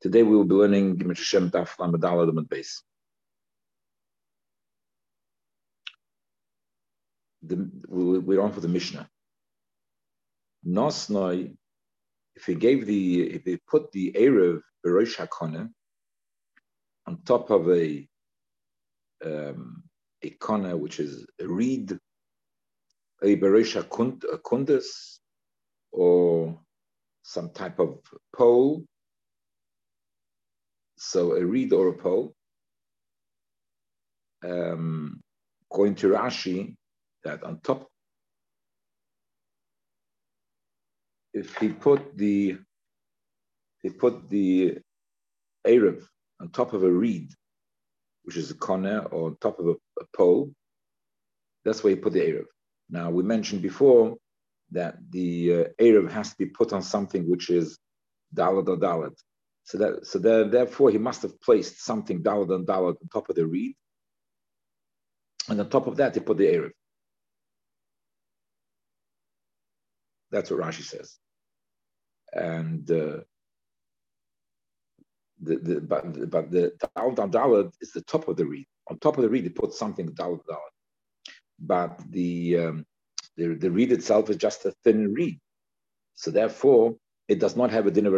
Today we will be learning Gimel Daf Lamadala base. The, we're on for the Mishnah. Nosnoi, if he gave the, if he put the Erev Berosh HaKoneh on top of a um, a kona, which is a reed, a Berosh HaKundas, or some type of pole, so a reed or a pole. Um, according to Rashi, that on top, if he put the he put the Arab on top of a reed, which is a corner, or on top of a, a pole, that's where he put the Arab. Now we mentioned before that the uh, Arab has to be put on something which is dalad or dalad. So that so that, therefore he must have placed something dalad and dalad on top of the reed, and on top of that he put the erev. That's what Rashi says. And uh, the, the but but the and dalad is the top of the reed. On top of the reed he put something dalad dalad. But the um, the, the reed itself is just a thin reed. So therefore, it does not have a din of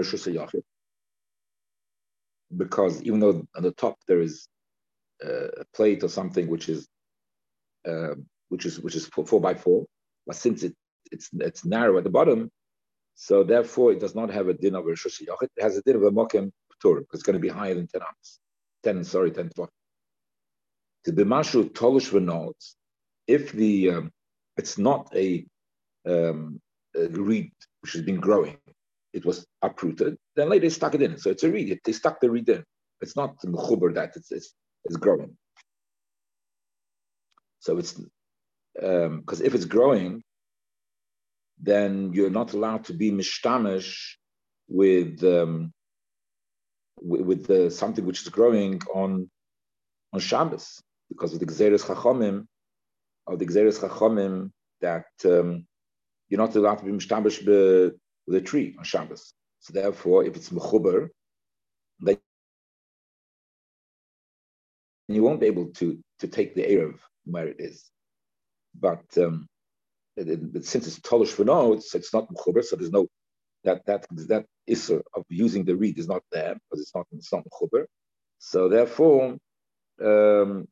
because even though on the top there is a plate or something which is uh, which is which is four, four, by four, but since it it's it's narrow at the bottom, so therefore it does not have a din of a Rosh It has a din of a Mokem Ptur because it's going to be higher than ten amps, ten sorry ten twelve. To be mashu tolish v'notes, if the um, it's not a, um, a reed which has been growing, it was uprooted. Then later they stuck it in. So it's a reed. They stuck the reed in. It's not mechuber that it's, it's, it's growing. So it's because um, if it's growing, then you're not allowed to be mishtamish with um, with, with the, something which is growing on on Shabbos because of the Gzeres Chachomim of the Gzeres Chachomim that um, you're not allowed to be mishtamish with a tree on Shabbos. So therefore, if it's mechuber, then you won't be able to to take the erev where it is. But um, it, since it's tolish for now, it's, it's not mechuber, so there's no that that that issue of using the reed is not there because it's not it's not mechuber. So therefore, um,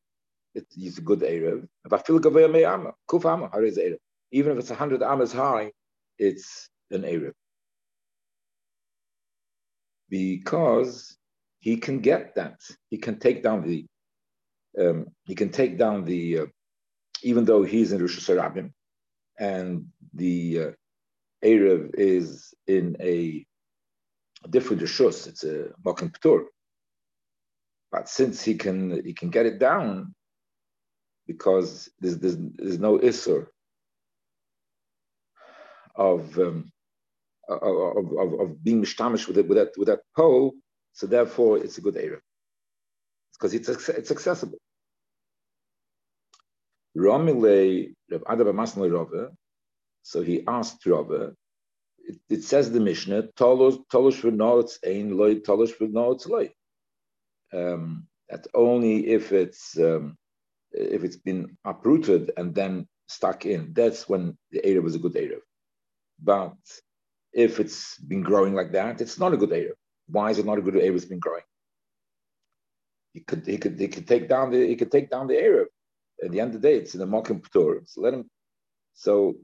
it is a good erev. Even if it's hundred amas high, it's an erev because he can get that. He can take down the. Um, he can take down the. Uh, even though he's in Rosh Hashanah, and the uh, Erev is in a, different Rishus, it's a Mokim Ptur. But since he can he can get it down, because there's, there's, there's no Isser of um, of, of, of being mishtamish with, it, with, that, with that pole, so therefore it's a good area. Because it's, it's accessible. So he asked Rava, it, it says the Mishnah, Tolosh v'noetz ein loy, Tolosh v'noetz loy. Um, only if it's um, if it's been uprooted and then stuck in, that's when the Erev was a good Erev. But if it's been growing like that, it's not a good Erev. Why is it not a good Erev? It's been growing. He could, he could, he could take down the, he could take down the Erev. At the end of the day, it's in the Mokim Ptur. So let him, so,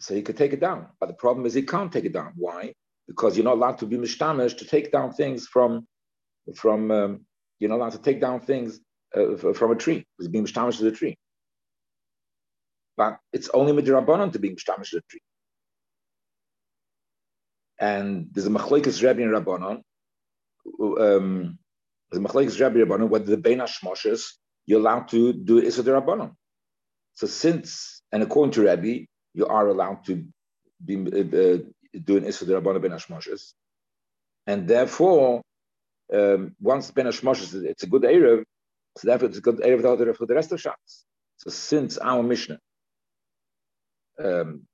so he could take it down. But the problem is he can't take it down. Why? Because you're not allowed to be mishtamish to take down things from, from, um, you're not allowed to take down things uh, from a tree. It's being mishtamish to the tree. But it's only midrabanan to be mishtamish to the tree and there's a machlekes Rebbe and Rabbanon. Um, there's a machlekes Rebbe and Rabbanon whether the Bein you're allowed to do Issa de Rabbanon. So since and according to Rebbe, you are allowed to be uh, doing Issa de Rabbanon Hashmoshes, and therefore um, once Hashmoshes it's a good erev, so therefore it's a good erev for the rest of Shabbos. So since our Mishnah um,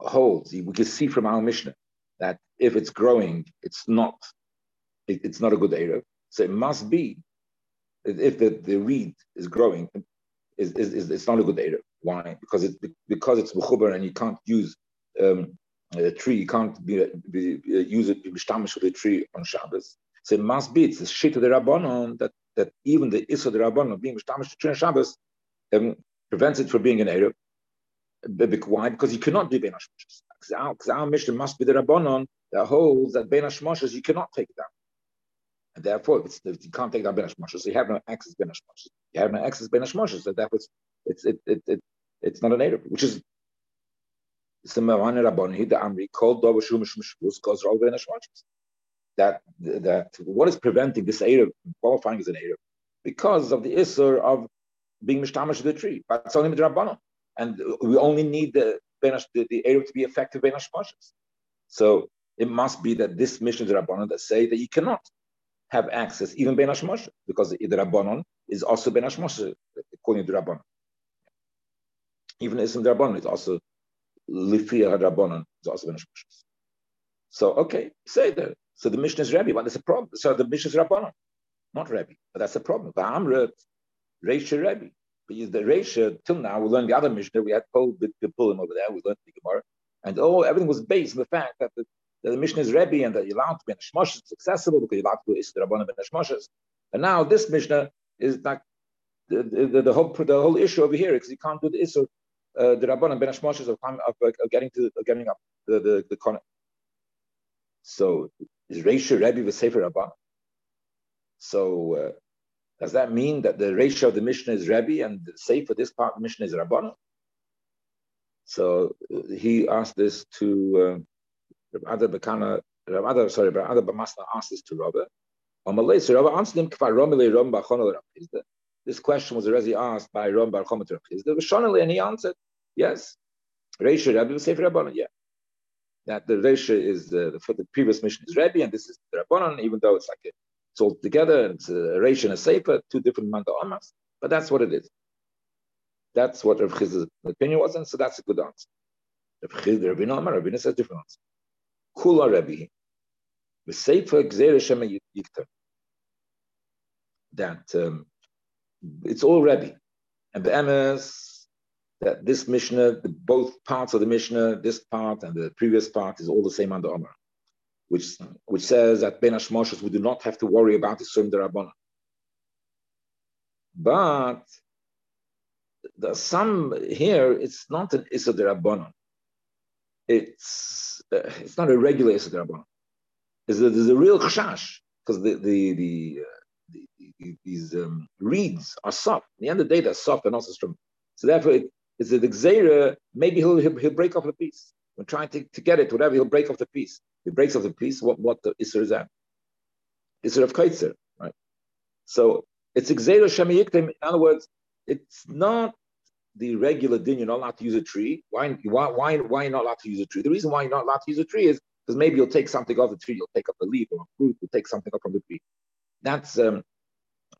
holds, we can see from our Mishnah that if it's growing, it's not it, it's not a good Erev. So it must be if the, the reed is growing, is, is, is it's not a good Erev. Why? Because it's because it's mechuber and you can't use um, a tree, you can't be, be, be use it b'shtamish with a tree on Shabbos. So it must be it's the shit of the rabbanon that that even the issa of the rabbanon being b'shtamish the tree on Shabbos um, prevents it from being an erev. Why? Because you cannot do ben our, mission must be the rabbanon that holds that ben hashmoshes you cannot take down. And therefore, if, you can't take down ben hashmoshes, so you have no access ben hashmoshes. You have no access ben hashmoshes, so therefore it's it's it, it, it, it's not an erev, which is the Mahana Rabon Hidda Amri called Dobashumish because all Bainashmash. that that what is preventing this Erev qualifying as an Erev? Because of the Isser of being mishtamash of the tree. But it's only midrabanon. And we only need the the, the Erev to be effective ben So it must be that this mission is Rabbanon that say that you cannot have access even ben because the Rabbanon is also ben according to Rabbanon. Even Ism Rabbanon is also Lifia Rabbanon is also ben So okay, say that. So the mission is Rabbi, but that's a problem. So the mission is Rabbanon, not Rabbi, but that's a problem. But Amrit Reisha Rebbe. We use the Reisha till now. We learned the other Mishnah. We had Paul Pulim over there. We learned the Gemara, and oh, everything was based on the fact that the, that the Mishnah is Rebbe and that you're allowed to be in Shmoshes. It's accessible because you're allowed to do Isra Rabbanim in Shmoshes. And now this Mishnah is like the, the, the, whole the whole issue over here because you can't do the Isra uh, the Rabbanim ben Shmoshes of, of, of getting to of getting up the the, the corner. So is Reisha Rebbe with Sefer Rabbanim? So. Uh, does that mean that the ratio of the Mishnah is Rebbe and say for this part the Mishnah is Rabbana? So uh, he asked this to uh, Rabbi Bekana, Rabbi, sorry, Rabbi Bamasna asked this to Rabbi. Rabbi This question was already asked by Ram Bar Chomet Rabchizda, and he answered, yes. Reisha Rebbe, Sefer Rabbanon, yeah. That the Reisha is, the, for the previous mission is Rebbe, and this is the Rabbanon, even though it's like a it's all together, it's a Reish and a Sefer, two different Manda Amas, but that's what it is. That's what Rav Chiz's opinion was, and so that's a good answer. Rav Chiz, Rabbi Amar, Rabbi says different answer. Kula Rabbi, the Sefer Gzer Hashem Yikta. That um, it's all Rabbi. And the MS, that this Mishnah, the, both parts of the Mishnah, this part and the previous part is all the same under Amar which, which says that Ben Hashmoshes, we do not have to worry about the Surim Darabana. But the some here, it's not an Issa Darabana. It's, uh, it's not a regular Issa Darabana. There's a, there's a real chash, because the, the, the, uh, the, the, these um, reeds are soft. At the end of the day, they're soft and also strong. So therefore, it, it's a Xera, maybe he'll, he'll, he'll break off a piece. We're trying to, to get it, whatever, he'll break off the piece. He breaks off the piece, what, what the Isser is at? Isser of Kaitzer, right? So it's Xero Shemayiktim. In other words, it's not the regular din, you're not allowed to use a tree. Why, why, why, why you not allowed to use a tree? The reason why you're not allowed to use a tree is because maybe you'll take something off the tree, you'll take up a leaf or a fruit, you'll take something up from the tree. That's, um,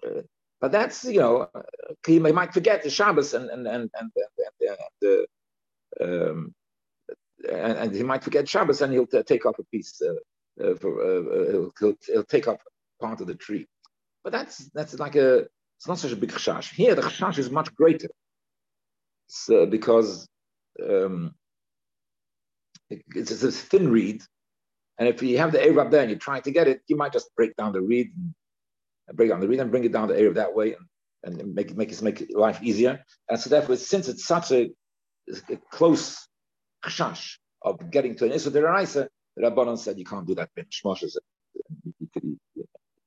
uh, but that's, you know, uh, you might forget the Shabbos and, and, and, and, and, and the, um, and, and, he might forget Shabbos and he'll take off a piece, uh, uh, for, uh, he'll, he'll, he'll, take off part of the tree. But that's that's like a, it's not such a big chashash. Here, the chashash is much greater. So, because um, it, it's, a thin reed, and if you have the Arab there and you're trying to get it, you might just break down the reed and break down the reed and bring it down the Arab that way and, and make, make, it, make life easier. And so therefore, since it's such a, a close chash of getting to an Issa Deraisa, Rabbanon said you can't do that ben Shmoshes.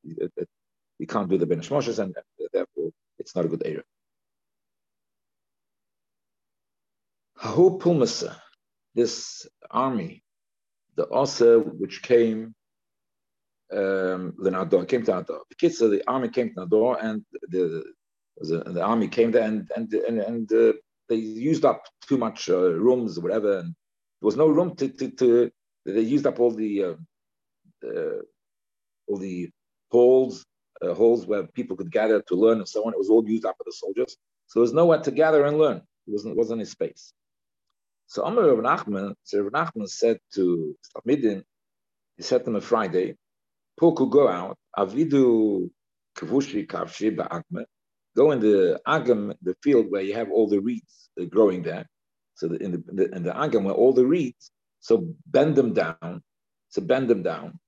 You can't do the ben Shmoshes, and therefore it's not a good area. Hahu Pulmasa, this army, the Osa which came um, came to Nador. The kids the army came to Nador, and the, the, the army came there, and and and, and uh, they used up too much uh, rooms or whatever, and there was no room to, to, to they used up all the uh, uh, all the halls uh, halls where people could gather to learn and so on. It was all used up by the soldiers, so there was nowhere to gather and learn. It wasn't it wasn't any space. So Amr Rav Nachman, so Rav Nachman said to Talmidim, he said to them on Friday, Paul could go out, avidu kavushi kavshi ba'agme, go in the agam, the field where you have all the reeds growing there. So in the, the in the agam where all the reeds, so bend them down, so bend them down,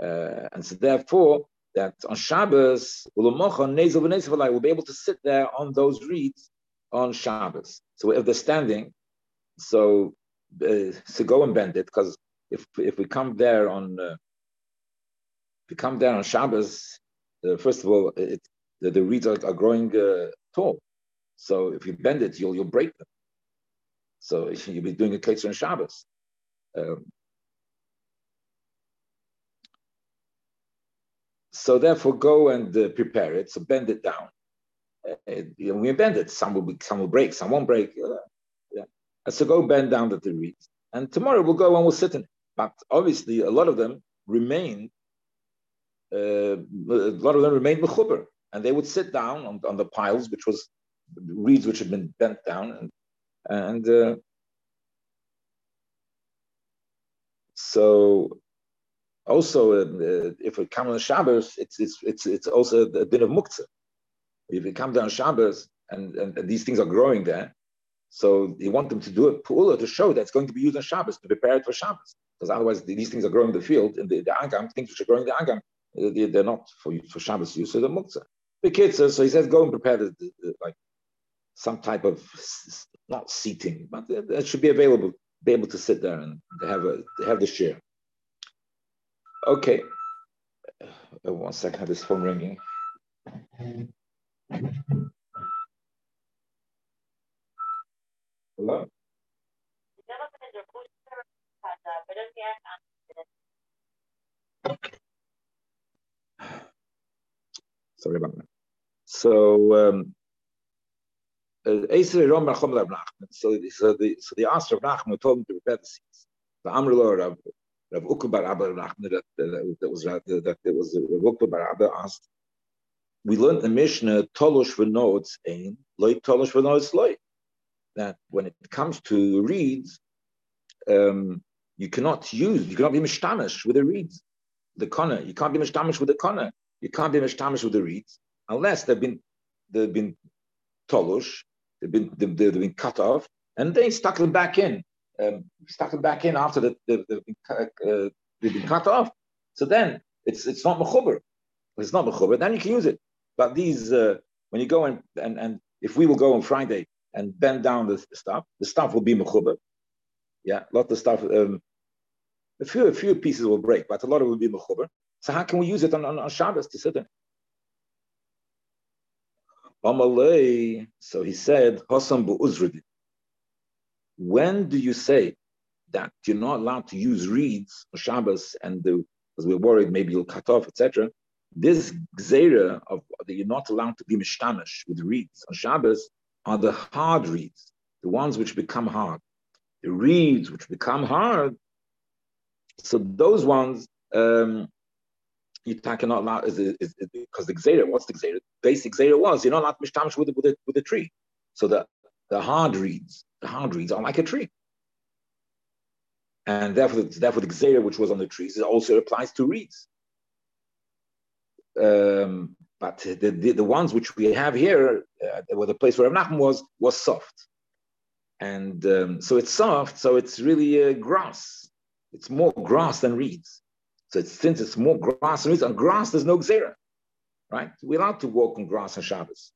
uh, and so therefore that on Shabbos, we'll be able to sit there on those reeds on Shabbos. So if they're standing, so uh, so go and bend it because if if we come there on uh, if we come there on Shabbos, uh, first of all, it, the, the reeds are, are growing uh, tall. So if you bend it, you'll you'll break them. So you'll be doing a case on Shabbos. Um, so therefore, go and uh, prepare it. So bend it down. Uh, you know, we bend it. Some will be, some will break, some won't break. Uh, yeah. So go bend down the reeds, and tomorrow we'll go and we'll sit in. But obviously, a lot of them remain. Uh, a lot of them remained mechuber, and they would sit down on, on the piles, which was reeds which had been bent down, and and uh, so also uh, if we come on Shabbos, it's it's it's it's also a din of muktzah. If we come down Shabbos and, and, and, these things are growing there, so you want them to do it pula to show that it's going to be used on Shabbos to prepare it for Shabbos, because otherwise these things are growing in the field and the, the agam, things which are growing in the agam, they're not for for Shabbos use, so the muktzah. The kids, so he says, go and prepare the, the, the like some type of not seating, but it should be available, be able to sit there and have a have the share. Okay, uh, one second, this phone ringing. Hello. Sorry about that. So, um, so, the, so the so the asked Rav Nachman told him to prepare the seats. The Amrullah Rav Rav Ukbar Abba Nachman that that was that it was Rav Ukbar Abba asked. We learned the Mishnah Tolosh v'notes ein loy Tolosh v'notes loy. That when it comes to reeds, um, you cannot use you cannot be mishtamish with the reeds. The kona you can't be mishtamish with the kona. You can't be mishtamish with the reeds unless they've been they've been tolush They've been they've, they've been cut off, and they stuck them back in. Um, stuck them back in after the, the, they've, been, uh, they've been cut off. So then it's it's not mechuber. It's not mechuber. Then you can use it. But these uh, when you go and, and and if we will go on Friday and bend down the, stuff, the stuff will be mechuber. Yeah, a lot of stuff. Um, a few a few pieces will break, but a lot of it will be mechuber. So how can we use it on, on, on Shabbos to sit in? So he said, Hassan Uzridin. When do you say that you're not allowed to use reeds for Shabbos and because we're worried maybe you'll cut off, etc. This gzera of that you're not allowed to be mishtamish with reeds on Shabbos are the hard reeds, the ones which become hard. The reeds which become hard, so those ones um, you cannot allow is, is, is, because the Xera, what's the Xera? Basic Xera was you're not allowed to mishtamish with, with, the with a tree. So the, the hard reeds, the hard reeds are like a tree. And therefore, therefore the Xera, which was on the trees, it also applies to reeds. Um, but the, the, the, ones which we have here, uh, the place where Rav was, was soft. And um, so it's soft, so it's really uh, grass. It's more grass than reeds. So it's, since it's more grass and on grass, there's no xera, right? We're allowed to walk on grass on Shabbos.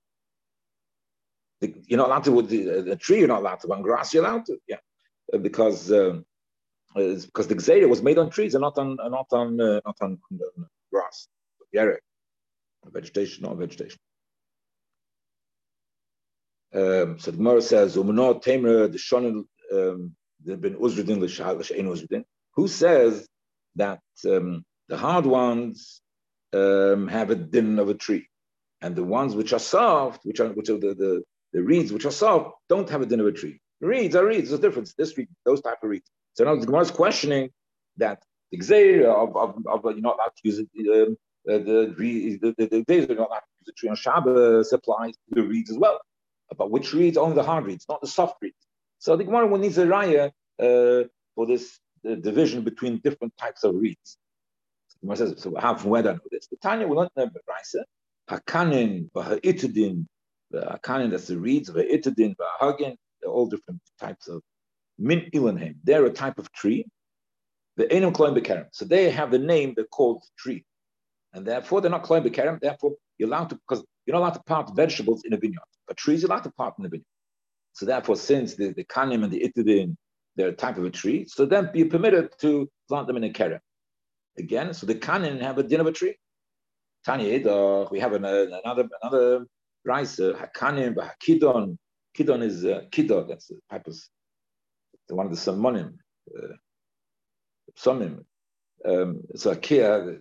The, you're not allowed to with the, the, tree. You're not allowed to on grass. You're allowed to, yeah, uh, because um, because the xera was made on trees and not on uh, not on uh, not on, on, grass. Yeah, vegetation, not vegetation. Um, so the Gemara says, "Umanot tamer the um, the ben uzridin l'shal l'shein uzridin." Who says that um, the hard ones um, have a din of a tree, and the ones which are soft, which are which are the, the, the reeds which are soft, don't have a din of a tree. Reeds are reeds. There's a difference. This tree, those type of reeds. So now the Gemara is questioning that the gzeir of, of, of you're not allowed to use it. Um, uh, the, the, days are not allowed to use the tree on Shabbos applies to the reeds as well. But which reeds? Only the hard reeds, not the soft reeds. So the Gemara needs a raya uh, for this the division between different types of reeds. says, so how from where do I know this? The Tanya will not know Braisa. Hakanin, Baha'itadin, the Hakanin, that's the reeds, Baha'itadin, Baha'agin, they're all different types of min ilanheim. They're a type of tree. The Enum Kloim. So they have the name, they're called tree. And therefore, they're not Kloim Bekerem. Therefore, you're allowed to, because you're not allowed to plant vegetables in a vineyard. But trees, you're allowed to plant in a vineyard. So therefore, since the, the Kanim and the Itidin, they're a type of a tree, so then you're permitted to plant them in a kerem. Again, so the Kanim have a din of a tree. Tanya we have an, uh, another another rice, uh, Hakanim, Hakidon. Kidon is uh, Kidon, that's the type of the one of the Samonim, uh, Psomim. Um, so Akia,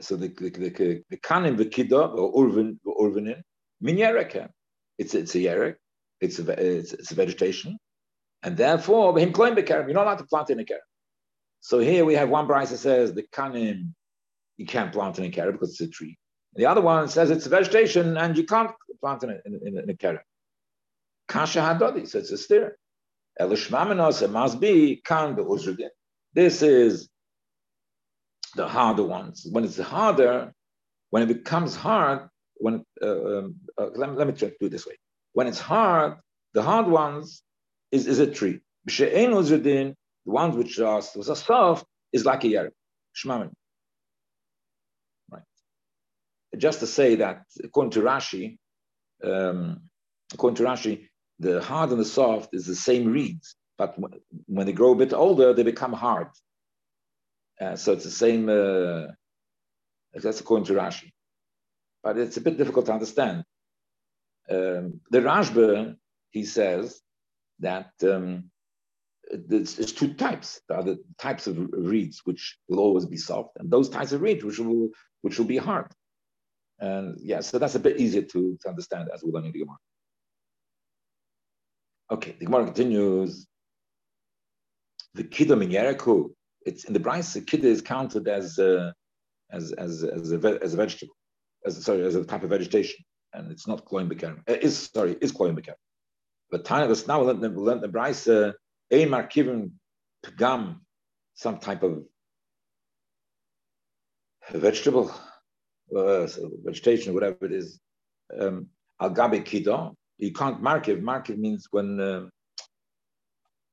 so the the the, the Kanim, the Kidon, or Urvin, Urvinin, Min It's it's a Yerek, it's a, it's, it's a vegetation, and therefore him claim the you're not allowed to plant in a kerem. So here we have one price that says the kanim you can't plant in a kerem because it's a tree. And the other one says it's vegetation and you can't plant in a, in, in, a kerem. Kasha hadodi, so it's a stir. Elishmaminos, it must be kan the This is the harder ones. When it's harder, when it becomes hard, when uh, um, uh, let, let me try to do it this way. When it's hard, the hard ones is, is a tree. The ones which are, are soft is like a yerb. Shmamin. Right. Just to say that according to Rashi, um, according to Rashi, the hard and the soft is the same reeds, but when they grow a bit older, they become hard. Uh, so it's the same. Uh, that's according to Rashi, but it's a bit difficult to understand um, the Rashba, he says that um, there's, two types. There are the types of reeds which will always be soft, and those types of reeds which will which will be hard. And yeah, so that's a bit easier to, to understand as we're learning the Gemara. Okay, the Gemara continues. The kidam in Yericho, it's in the Bryce, the kidda is counted as uh, as as as a, as a vegetable, as sorry, as a type of vegetation and it's not Kloim Bekerem. Uh, is sorry, is Kloim Bekerem. But Tanya was now learned the Bryce a Markivim Pagam, some type of vegetable, uh, vegetation, whatever it is. Um, Al Gabe Kido. You can't markiv. Markiv means when uh,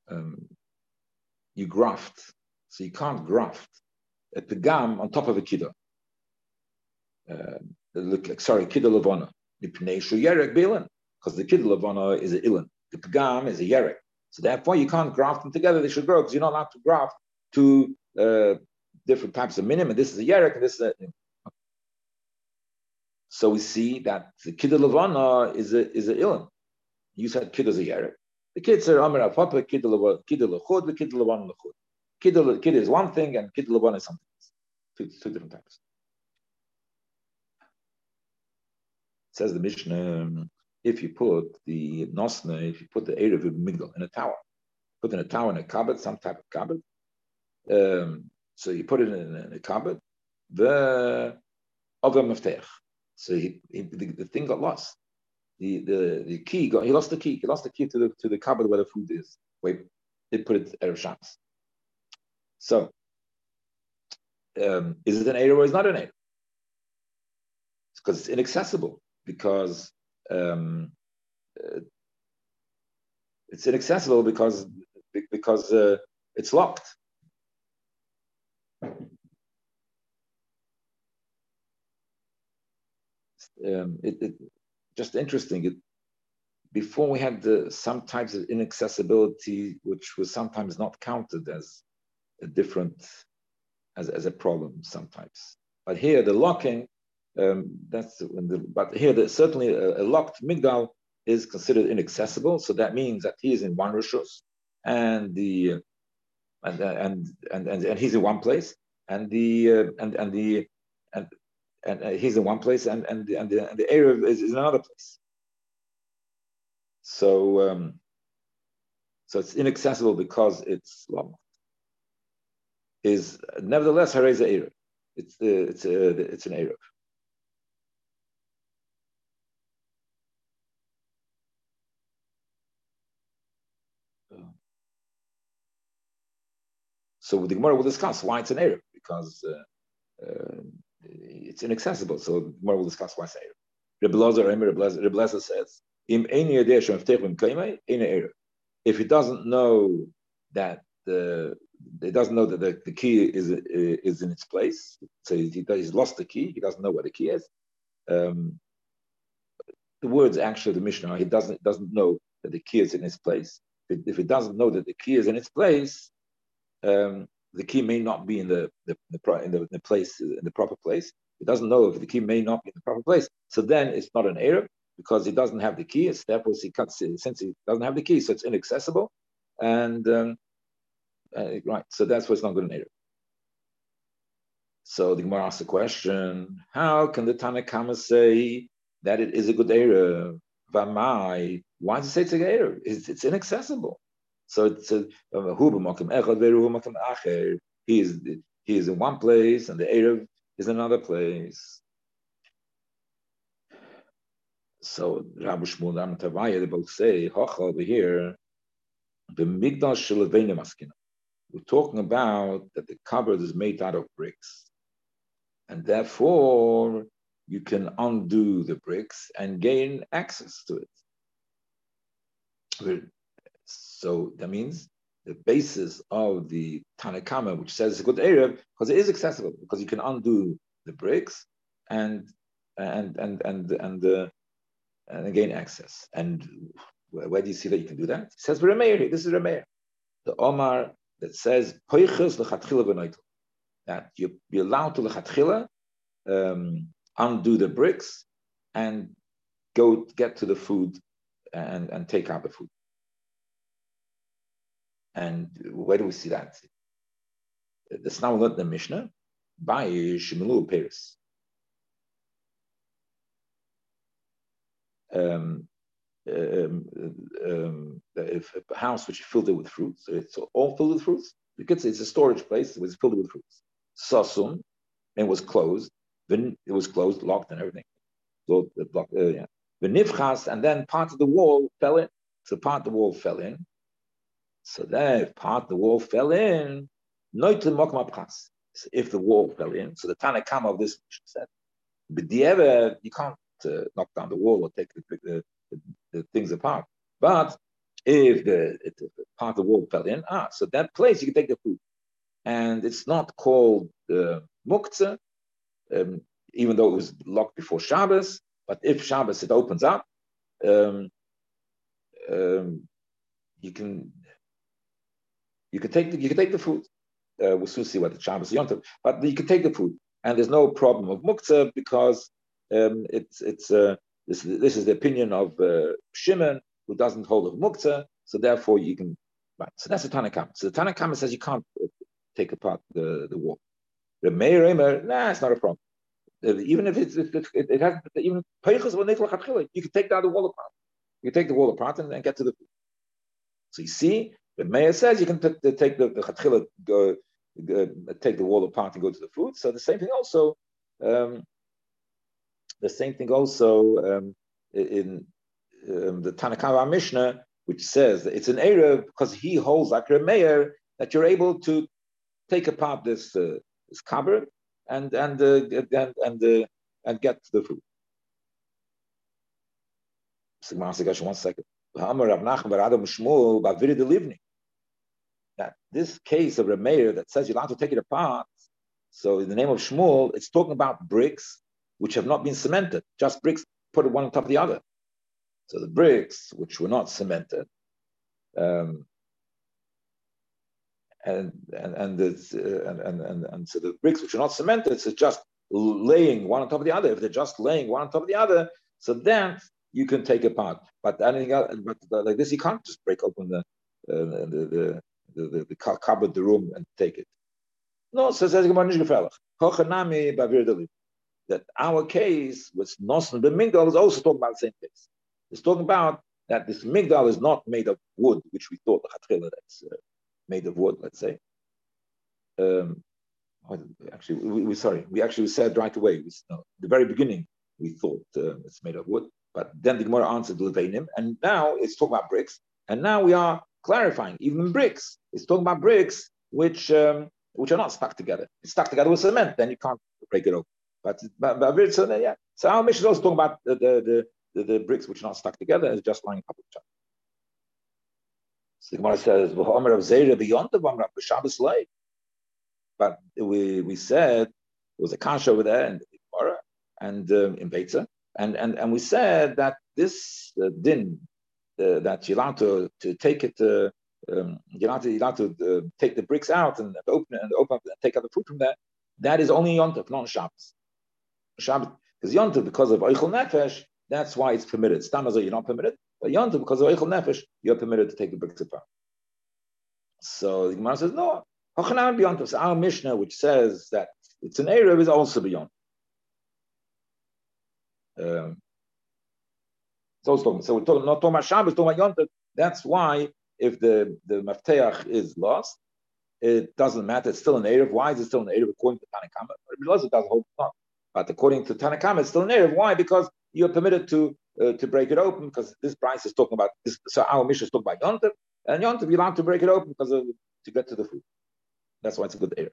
um, you graft. So you can't graft a pagam on top of a kido. Uh, look like sorry, kido lavona because the kid levana is an ilan, the pagam is a yerek. So therefore, you can't graft them together. They should grow because you're not allowed to graft two uh, different types of minim. And this is a yerek, and this is a. So we see that the kid levana is a is a ilan. You said kid is a yerek. The kids are amir papa kid kid the kid levana lechud. Kid kid is one thing and kid levana is something else. Two, two different types. Says the Mishnah, if you put the nosna, if you put the Erev Migdal in a tower, put in a tower in a cupboard, some type of cupboard. Um, so you put it in, in a cupboard, the Ova Meftech. So he, he the, the, thing got lost. The, the, the key got, he lost the key. He lost the key to the, to the cupboard where the food is. Wait, they put it Erev Shams. So, um, is it an Erev or is it not an Erev? Because it's inaccessible because um, uh, it's inaccessible because because uh, it's locked. Um, it, it, just interesting. It, before we had the, some types of inaccessibility, which was sometimes not counted as a different, as, as a problem sometimes. But here, the locking um, that's the, but here certainly a, a, locked migdal is considered inaccessible. So that means that he is in one rishus, and the and and and and, and he's in one place, and the uh, and and the and and uh, he's in one place, and and the, and the, and the area is, is in another place. So um, so it's inaccessible because it's locked. Is nevertheless hareza erev. It's uh, it's uh, it's an erev. So the Gemara will discuss why it's an Erev, because uh, uh, it's inaccessible. So more will discuss why it's an say Rebbe says, If he doesn't know that the he doesn't know that the, the key is is in its place, so he, he's lost the key. He doesn't know where the key is. Um, the words actually the Mishnah, he doesn't doesn't know that the key is in its place. If he doesn't know that the key is in its place, um, the key may not be in the the, the, in the, the place in the proper place. He doesn't know if the key may not be in the proper place. So then it's not an error because he doesn't have the key. It's therefore he cuts since he doesn't have the key, so it's inaccessible. And um, uh, right, so that's why it's not good an error. So the Gemara asks the question: How can the Tanakhama say that it is a good? Vamai, why does it say it's a error? It's, it's inaccessible. So um, it's a he is he is in one place and the Erev is another place. So Rabbi Shmuel and Tavaya, they both say, Hocha over here, the Migdal Shilavena Maskina. We're talking about that the cupboard is made out of bricks. And therefore, you can undo the bricks and gain access to it. So that means the basis of the Tanakama, which says it's a good area, because it is accessible, because you can undo the bricks and and and and and uh, and gain access. And where, where, do you see that you can do that? It says Remeir. This is Remeir. The Omar that says that you be allowed to lechatchila um, undo the bricks and go get to the food and, and take out the food. And where do we see that? The Snau the Mishnah by Shemilu Paris. Um, um, um, a house which is filled with fruits, so it's all filled with fruits. Because it's a storage place, it was filled with fruits. Sasum, and was closed. Then it was closed, locked, and everything. So the block, uh, yeah. The nifchas, and then part of the wall fell in. So part of the wall fell in, so then if part of the wall fell in, if the wall fell in, so the Tanakam of this said, but the you can't uh, knock down the wall or take the, the, the, the things apart. But if the, if the, part of the wall fell in, ah, so that place you can take the food. And it's not called uh, muktzah, um, even though it was locked before Shabbos. But if Shabbos it opens up, um, um, you can you could take the, you can take the food. Uh, see what the Shabbos Yontav, but you can take the food, and there's no problem of muktzah because um, it's it's uh, this this is the opinion of uh, Shimon who doesn't hold of muktzah, so therefore you can right. So that's the Tanakam. So the Tanakam says you can't uh, take apart the the wall. The Meir Emer, nah, it's not a problem. Uh, even if it's if it, it, it has even you can take the wall apart. You can take the wall apart and, and get to the food. So you see, the mayor says you can take the, the chatchila, go, take the wall apart and go to the food. So the same thing also, um, the same thing also um, in um, the Tanakava Mishnah, which says that it's an area because he holds like a mayor that you're able to take apart this uh, this cupboard and and uh, and and, uh, and get the food. One second that this case of Rameir that says you're allowed to take it apart, so in the name of Shmuel, it's talking about bricks which have not been cemented, just bricks put one on top of the other. So the bricks which were not cemented, um, and and and, uh, and, and, and and so the bricks which are not cemented, so just laying one on top of the other. If they're just laying one on top of the other, so that you can take apart. But anything else, but like this, you can't just break open the uh, the, the the, the, cupboard, the room, and take it. No, says that our case with Nosson the Migdal is also talking about the same case. It's talking about that this Migdal is not made of wood, which we thought the that's uh, made of wood, let's say. Um, actually, we, we, sorry, we actually said right away, no, the very beginning, we thought uh, it's made of wood, but then the Gemara answered the Levanim, and now it's talking about bricks, and now we are clarifying, even bricks. It's talking about bricks which um, which are not stuck together. It's stuck together with cement, then you can't break it open. But but, but so yeah. So our mission is also talking about the the, the, the bricks which are not stuck together, it's just lying up each other. So the Gemara says, "V'homer of Zera beyond the V'homer of Shabbos lay." But we we said there was a kasha over there in the Gemara and um, in Beitza, and and and we said that this uh, din that you're allowed to to take it. Um, you're allowed to, you're allowed to uh, take the bricks out and, and open it and open up and take out the food from there. That is only Yontif, not Shabbos. Shabbos, because Yontif, because of Eichel Nefesh, that's why it's permitted. Stamazah, you're not permitted, but Yontif, because of Eichel Nefesh, you're permitted to take the bricks apart. So the Gemara says, no, Hochanan beyond us. Our Mishnah, which says that it's an Erev, is also beyond. Um, so, so we're talking, not about Shabbos, about Yontif. That's why if the, the Mafteach is lost, it doesn't matter. It's still an Erev. Why is it still an Erev according to? Because it does hold. But according to Tanakama, it's still an Erev. Why? Because you're permitted to uh, to break it open because this price is talking about this. So our mission is talking about Yontif, and Yontif you're allowed to break it open because of, to get to the food. That's why it's a good Erev.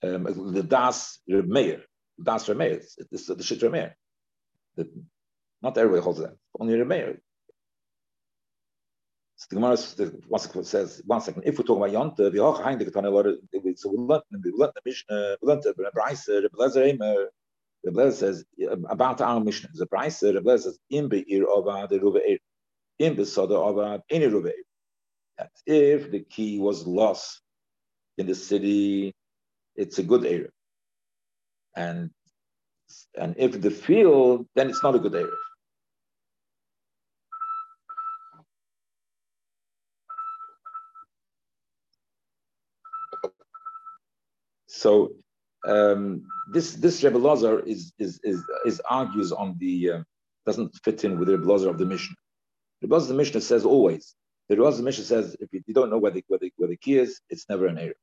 Um, the Das Meir, Das Remeir, this the Shit Remeir. Not everybody holds that. Only Remeir. So the Gemara says, one second, if we talk about Yonta, the Hoch Hein, the Ketana Lord, so we learned, we learned the Mishnah, we learned the Bryce, the Blazer, the Blazer says, about our Mishnah, the Bryce, the Blazer says, in Be'ir Ova, the Ruva Ir, in Besoda Ova, any Ruva Ir. That if the key was lost in the city, it's a good area. And and if the field, then it's not a good area. So um, this this Rebbe Lazar is, is is is argues on the uh, doesn't fit in with the Rebbe Lazar of the Mishnah. The Lazar of the Mishnah says always. The Rebbe Lazar of the Mishnah says if you, don't know where the, where the, where the key is, it's never an error.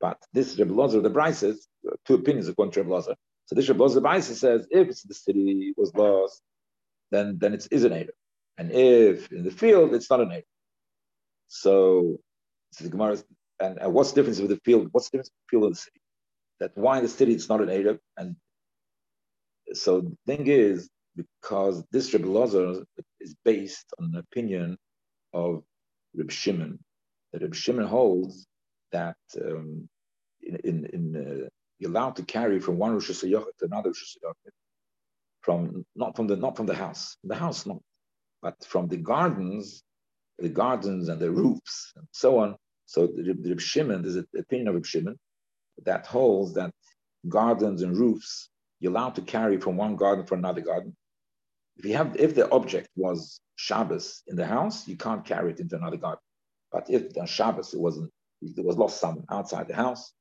But this Rebbe Lazar the Bryce says two opinions according to Rebbe Lazar. So this the Bryce says if the city was lost, then then it is an error, and if in the field it's not an error. So, the Gemara and, and what's the difference with the field? What's the difference with the field of the city? That why in the city it's not an Arab? And so the thing is, because this Lazar is based on an opinion of Reb Shimon, that Reb Shimon holds that um, in, in, in uh, allowed to carry from one Rosh Hashanah to another Rosh Hashanah, from not from the not from the house, the house not, but from the gardens, the gardens and the roofs and so on so the, Reb Shimon, there's an opinion of Reb Shimon that holds that gardens and roofs you're allowed to carry from one garden for another garden. If you have, if the object was Shabbos in the house, you can't carry it into another garden. But if on Shabbos it wasn't, it was lost somewhere outside the house,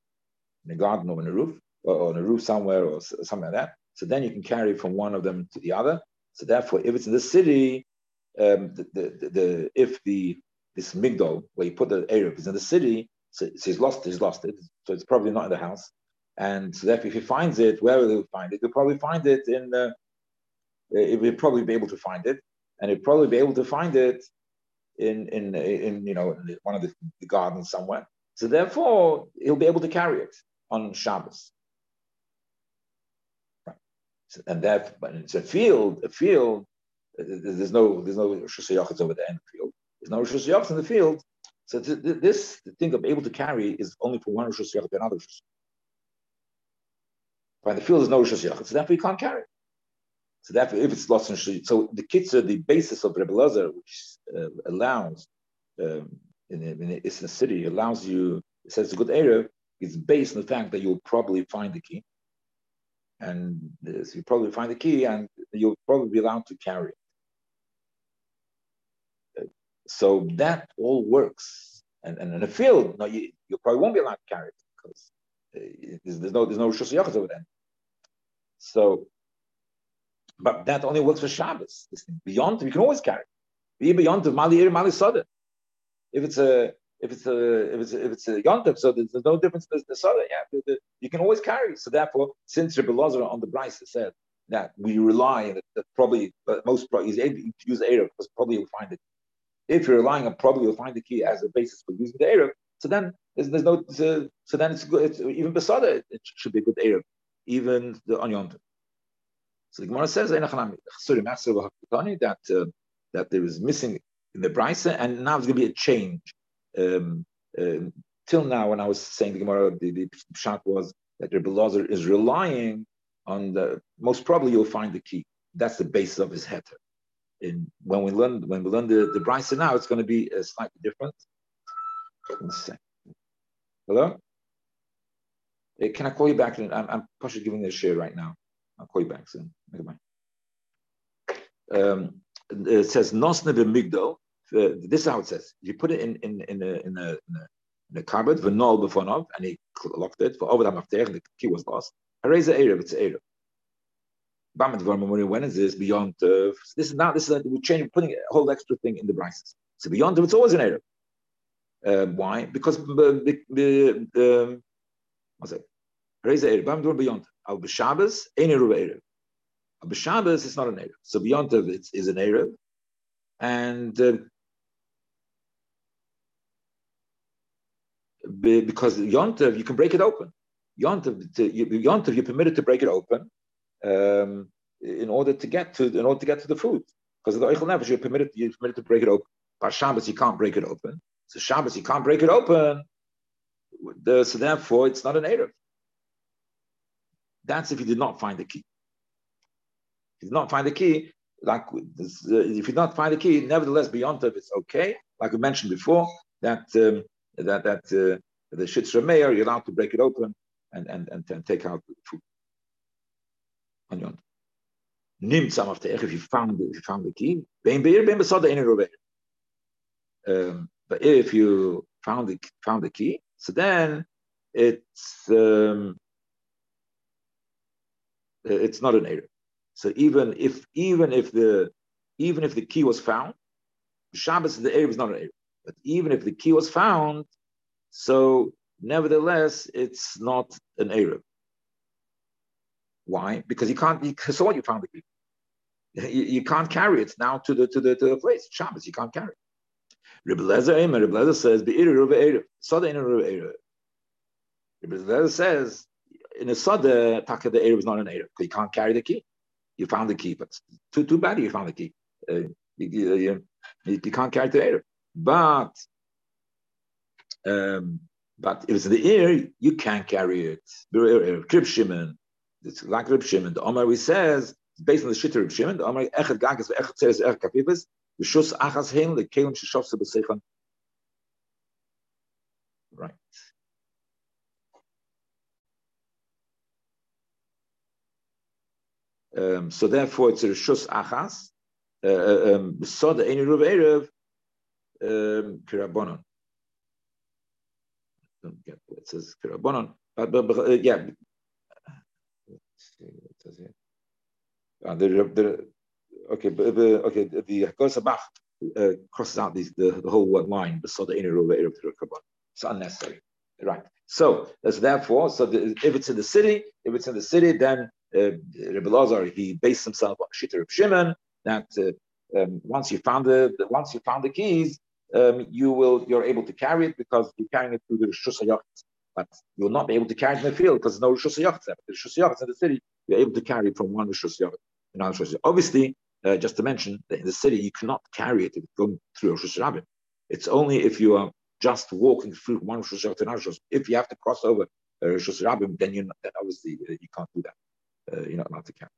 in a garden or in a roof, or on a roof somewhere or something like that, so then you can carry from one of them to the other. So therefore, if it's in the city, um, the, the, the, if the this migdal where you put the Erev is in the city, so, so, he's lost he's lost it. So it's probably not in the house. And so therefore if he finds it, where will he find it? He'll probably find it in the he'll probably be able to find it. And he'll probably be able to find it in in in you know in one of the, the gardens somewhere. So therefore he'll be able to carry it on Shabbos. Right. And that but it's a field, a field, there's no there's no shusayachas over there in the field. There's no Hashanah in the field. So th- th- this thing of able to carry is only for one Hashanah to another Rosh By the field, there's no Hashanah, so therefore you can't carry. So therefore, if it's lost in Rosh so the kitzur, the basis of Rebbe Lazar, which uh, allows um, in, in, in a city, allows you, it says a good area, is based on the fact that you'll probably find the key. And so you probably find the key and you'll probably be allowed to carry it. So that all works. And, and in a field, no, you, you probably won't be allowed to carry it because uh, there's, no there's no Rosh over there. So, but that only works for Shabbos. This thing. Beyond, you can always carry. Be beyond the Mali Ir Mali. If it's a if it's a if it's if it's a yontif, so there's, there's no difference. There's the soda, yeah, the, the, you can always carry. So therefore, since Rebbe Lazar on the Bryce said that we rely that, that probably, but most probably he's able to use Arab because probably you'll find it if you're relying on probably you'll find the key as a basis for using the Erev, So then there's, there's no so, so, then it's good. It's, even besada it should be a good erev, even the on So the Gemara says that uh, that there is missing in the brisa, and now there's going to be a change. Um, uh, till now, when I was saying the Gemara, the, the pshat was that Rebbe Lazar is relying on the most probably you'll find the key. That's the basis of his heter. And when we learn when we learn the the brisa now, it's going to be uh, slightly different. Hello. Hey, can I call you back? I'm, I'm giving this share right now. I'll call you back soon. Um, it says nosne migdal. Uh, this is how it says. You put it in in in a in a, in a, cupboard, v'nol b'fonov, and he locked it. For over the mafter, the key was lost. Hareza erev, it's erev. When is this beyond? Uh, this is now. This is a, we're changing, putting a whole extra thing in the brises. So beyond, it's always an erev. Uh, why? Because the the um, what's it? Hareza erev. Bam beyond. Al b'Shabbos, ein erev erev. Al b'Shabbos, it's not an erev. So beyond it is an erev, and uh, because Yontav, you can break it open. Yontav, Yontav, you're permitted to break it open um, in order to get to in order to get to the food. Because of the Eichel Nefesh, you're permitted you're permitted to break it open. By Shabbos, you can't break it open. So Shabbos, you can't break it open. The, so therefore, it's not an Erev. That's if you did not find the key. If you did not find the key, like this, uh, if you did not find the key, nevertheless, beyond it, it's okay. Like we mentioned before, that um, that that uh, the shitzer mayor, you're allowed to break it open and and and, and take out the food. On some of the if you found if you found the key, bein beir bein But if you found the found the key, so then it's um, it's not an error. So even if even if the even if the key was found, Shabbos the error is not an error. But even if the key was found, so nevertheless, it's not an Erev. Why? Because you can't. You, what? You found the key. You, you, can't carry it now to the to the to the place. Shabbos, you can't carry it. Rebbe Lezer, Rebbe Lezer says, "Be'ir Rebbe Erev." Sada in Rebbe Erev. Rebbe Lezer says, "In a Sada, Taka the Erev is not an Erev because you can't carry the key. You found the key, but too too bad you found the key. Uh, you, you, you, can't carry the Erev. But um, but if it's in the air, you can't carry it. Krib Shimon, it's like Rib Shimon. The Omar we says based on the Shitter Rib Shimon. The Omar Echad Gagas Echad Tzeres Echad Kapipis V'Shus Achas Hein LeKelim Shishov Sebesechan. Right. Um, so therefore, it's a Rishus Achas. Uh, uh um, Besod Ein Ruv Erev um, Kirabonon. Don't get what it says Kirabonon. But, but, but uh, yeah. Let's see what it says here. Uh, the, the, okay, but, the, okay, the, Gosabach uh, crosses out these, the, the whole line, beside the inner Ruv Erev Kirabonon. It's unnecessary. Right. So that's therefore, so the, if it's in the city, if it's in the city, then uh, Rebbe Lazar, he based himself on Shitter of Shimon, that uh, um, once you found the, the, once you found the keys, um, you will you're able to carry it because you're carrying it through the Rishus But you'll not be able to carry it in the field because there's no Rishus there. The Rishus in the city, you're able to carry from one Rishus to another Obviously, uh, just to mention, that in the city you cannot carry it if going through Rishus It's only if you are just walking through one Rishus to another Rishus. If you have to cross over uh, Rishus then you then obviously uh, you can't do that. Uh, you're not allowed to carry.